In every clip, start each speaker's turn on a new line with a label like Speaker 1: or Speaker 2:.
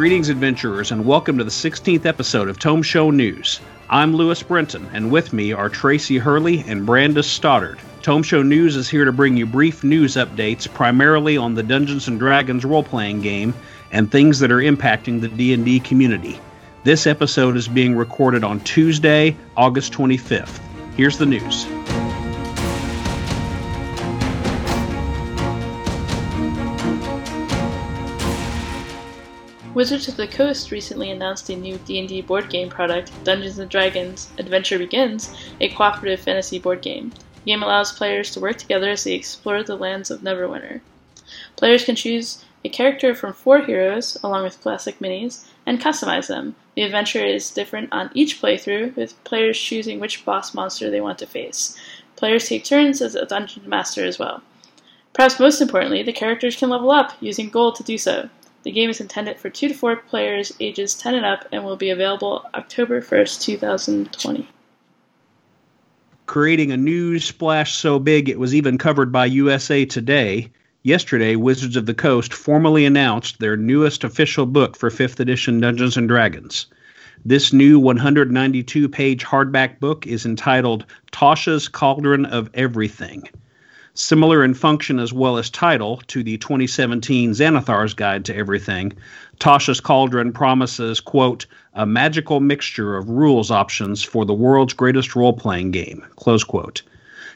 Speaker 1: Greetings, adventurers, and welcome to the 16th episode of Tome Show News. I'm Lewis Brenton, and with me are Tracy Hurley and Brandes Stoddard. Tome Show News is here to bring you brief news updates primarily on the Dungeons and Dragons role-playing game and things that are impacting the D&D community. This episode is being recorded on Tuesday, August 25th. Here's the news.
Speaker 2: Wizards of the Coast recently announced a new D&D board game product, Dungeons & Dragons Adventure Begins, a cooperative fantasy board game. The game allows players to work together as they explore the lands of Neverwinter. Players can choose a character from four heroes, along with classic minis, and customize them. The adventure is different on each playthrough, with players choosing which boss monster they want to face. Players take turns as a dungeon master as well. Perhaps most importantly, the characters can level up, using gold to do so. The game is intended for 2 to 4 players ages 10 and up and will be available October 1st, 2020.
Speaker 1: Creating a news splash so big it was even covered by USA Today, yesterday Wizards of the Coast formally announced their newest official book for 5th edition Dungeons and Dragons. This new 192 page hardback book is entitled Tasha's Cauldron of Everything similar in function as well as title to the 2017 Xanathar's Guide to Everything, Tasha's Cauldron promises, quote, a magical mixture of rules options for the world's greatest role playing game, close quote.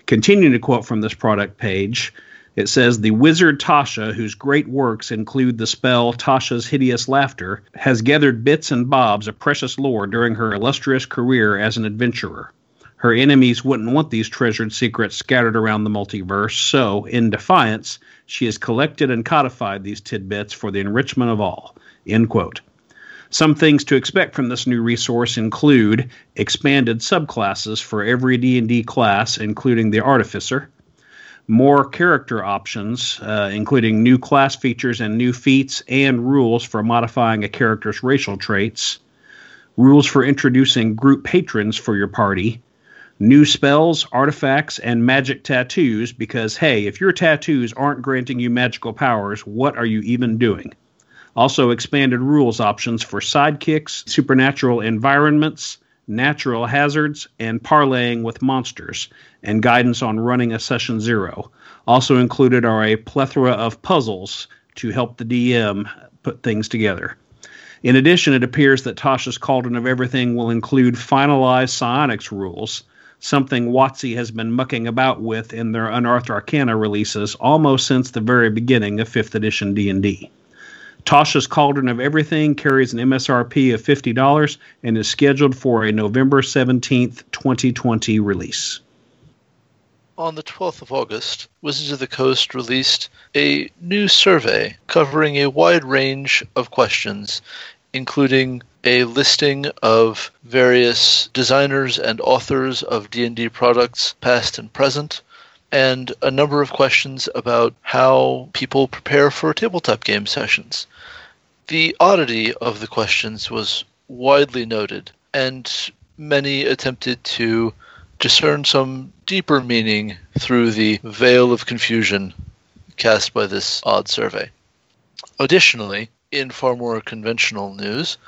Speaker 1: Continuing to quote from this product page, it says the wizard Tasha, whose great works include the spell Tasha's Hideous Laughter, has gathered bits and bobs of precious lore during her illustrious career as an adventurer. Her enemies wouldn't want these treasured secrets scattered around the multiverse, so, in defiance, she has collected and codified these tidbits for the enrichment of all. End quote. Some things to expect from this new resource include expanded subclasses for every D&D class, including the Artificer, more character options, uh, including new class features and new feats and rules for modifying a character's racial traits, rules for introducing group patrons for your party, new spells, artifacts, and magic tattoos because, hey, if your tattoos aren't granting you magical powers, what are you even doing? Also, expanded rules options for sidekicks, supernatural environments, natural hazards, and parlaying with monsters, and guidance on running a session zero. Also included are a plethora of puzzles to help the DM put things together. In addition, it appears that Tasha's Cauldron of Everything will include finalized psionics rules something WotC has been mucking about with in their Unearthed Arcana releases almost since the very beginning of 5th edition D&D. Tasha's Cauldron of Everything carries an MSRP of $50 and is scheduled for a November 17th, 2020 release.
Speaker 3: On the 12th of August, Wizards of the Coast released a new survey covering a wide range of questions, including a listing of various designers and authors of D&D products past and present and a number of questions about how people prepare for tabletop game sessions. The oddity of the questions was widely noted and many attempted to discern some deeper meaning through the veil of confusion cast by this odd survey. Additionally, in far more conventional news,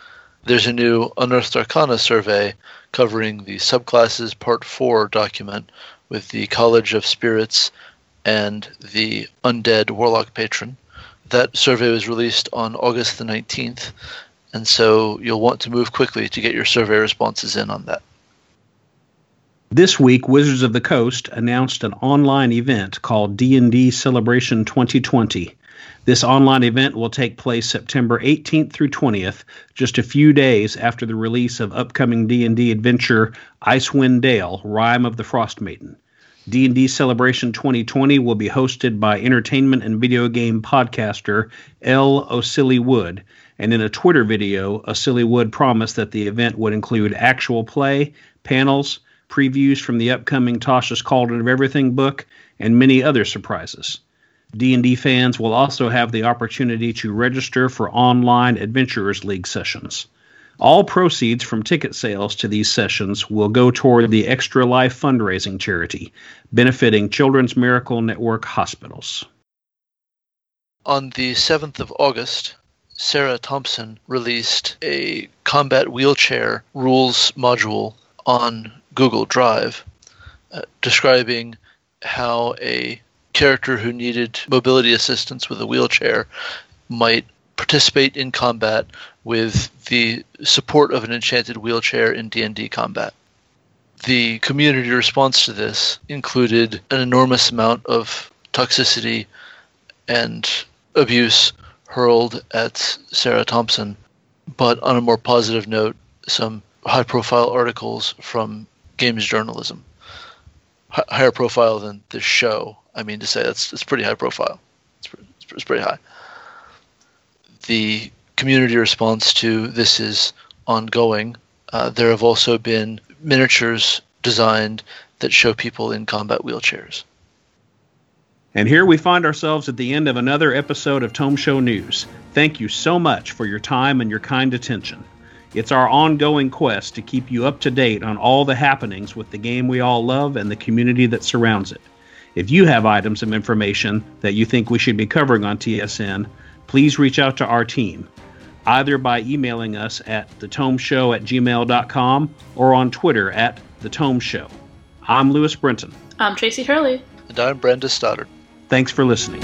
Speaker 3: there's a new Unearthed Arcana survey covering the subclasses Part 4 document with the College of Spirits and the Undead Warlock Patron. That survey was released on August the 19th, and so you'll want to move quickly to get your survey responses in on that.
Speaker 1: This week, Wizards of the Coast announced an online event called D&D Celebration 2020. This online event will take place September 18th through 20th, just a few days after the release of upcoming D&D adventure Icewind Dale: Rime of the Frost Maiden. D&D Celebration 2020 will be hosted by entertainment and video game podcaster Elle Osili-Wood, and in a Twitter video, Osili-Wood promised that the event would include actual play, panels, previews from the upcoming Tasha's Cauldron of Everything book, and many other surprises. D&D fans will also have the opportunity to register for online Adventurers League sessions. All proceeds from ticket sales to these sessions will go toward the Extra Life fundraising charity, benefiting Children's Miracle Network hospitals.
Speaker 3: On the 7th of August, Sarah Thompson released a combat wheelchair rules module on Google Drive uh, describing how a character who needed mobility assistance with a wheelchair might participate in combat with the support of an enchanted wheelchair in D&D combat. The community response to this included an enormous amount of toxicity and abuse hurled at Sarah Thompson, but on a more positive note, some high profile articles from games journalism. H- higher profile than this show. I mean to say that's it's pretty high profile. It's, it's pretty high. The community response to this is ongoing. Uh, there have also been miniatures designed that show people in combat wheelchairs.
Speaker 1: And here we find ourselves at the end of another episode of Tome Show News. Thank you so much for your time and your kind attention. It's our ongoing quest to keep you up to date on all the happenings with the game we all love and the community that surrounds it. If you have items of information that you think we should be covering on TSN, please reach out to our team, either by emailing us at thetomeshow at gmail.com or on Twitter at thetomeshow. I'm Lewis Brenton.
Speaker 2: I'm Tracy Hurley.
Speaker 3: And I'm Brandes Stoddard.
Speaker 1: Thanks for listening.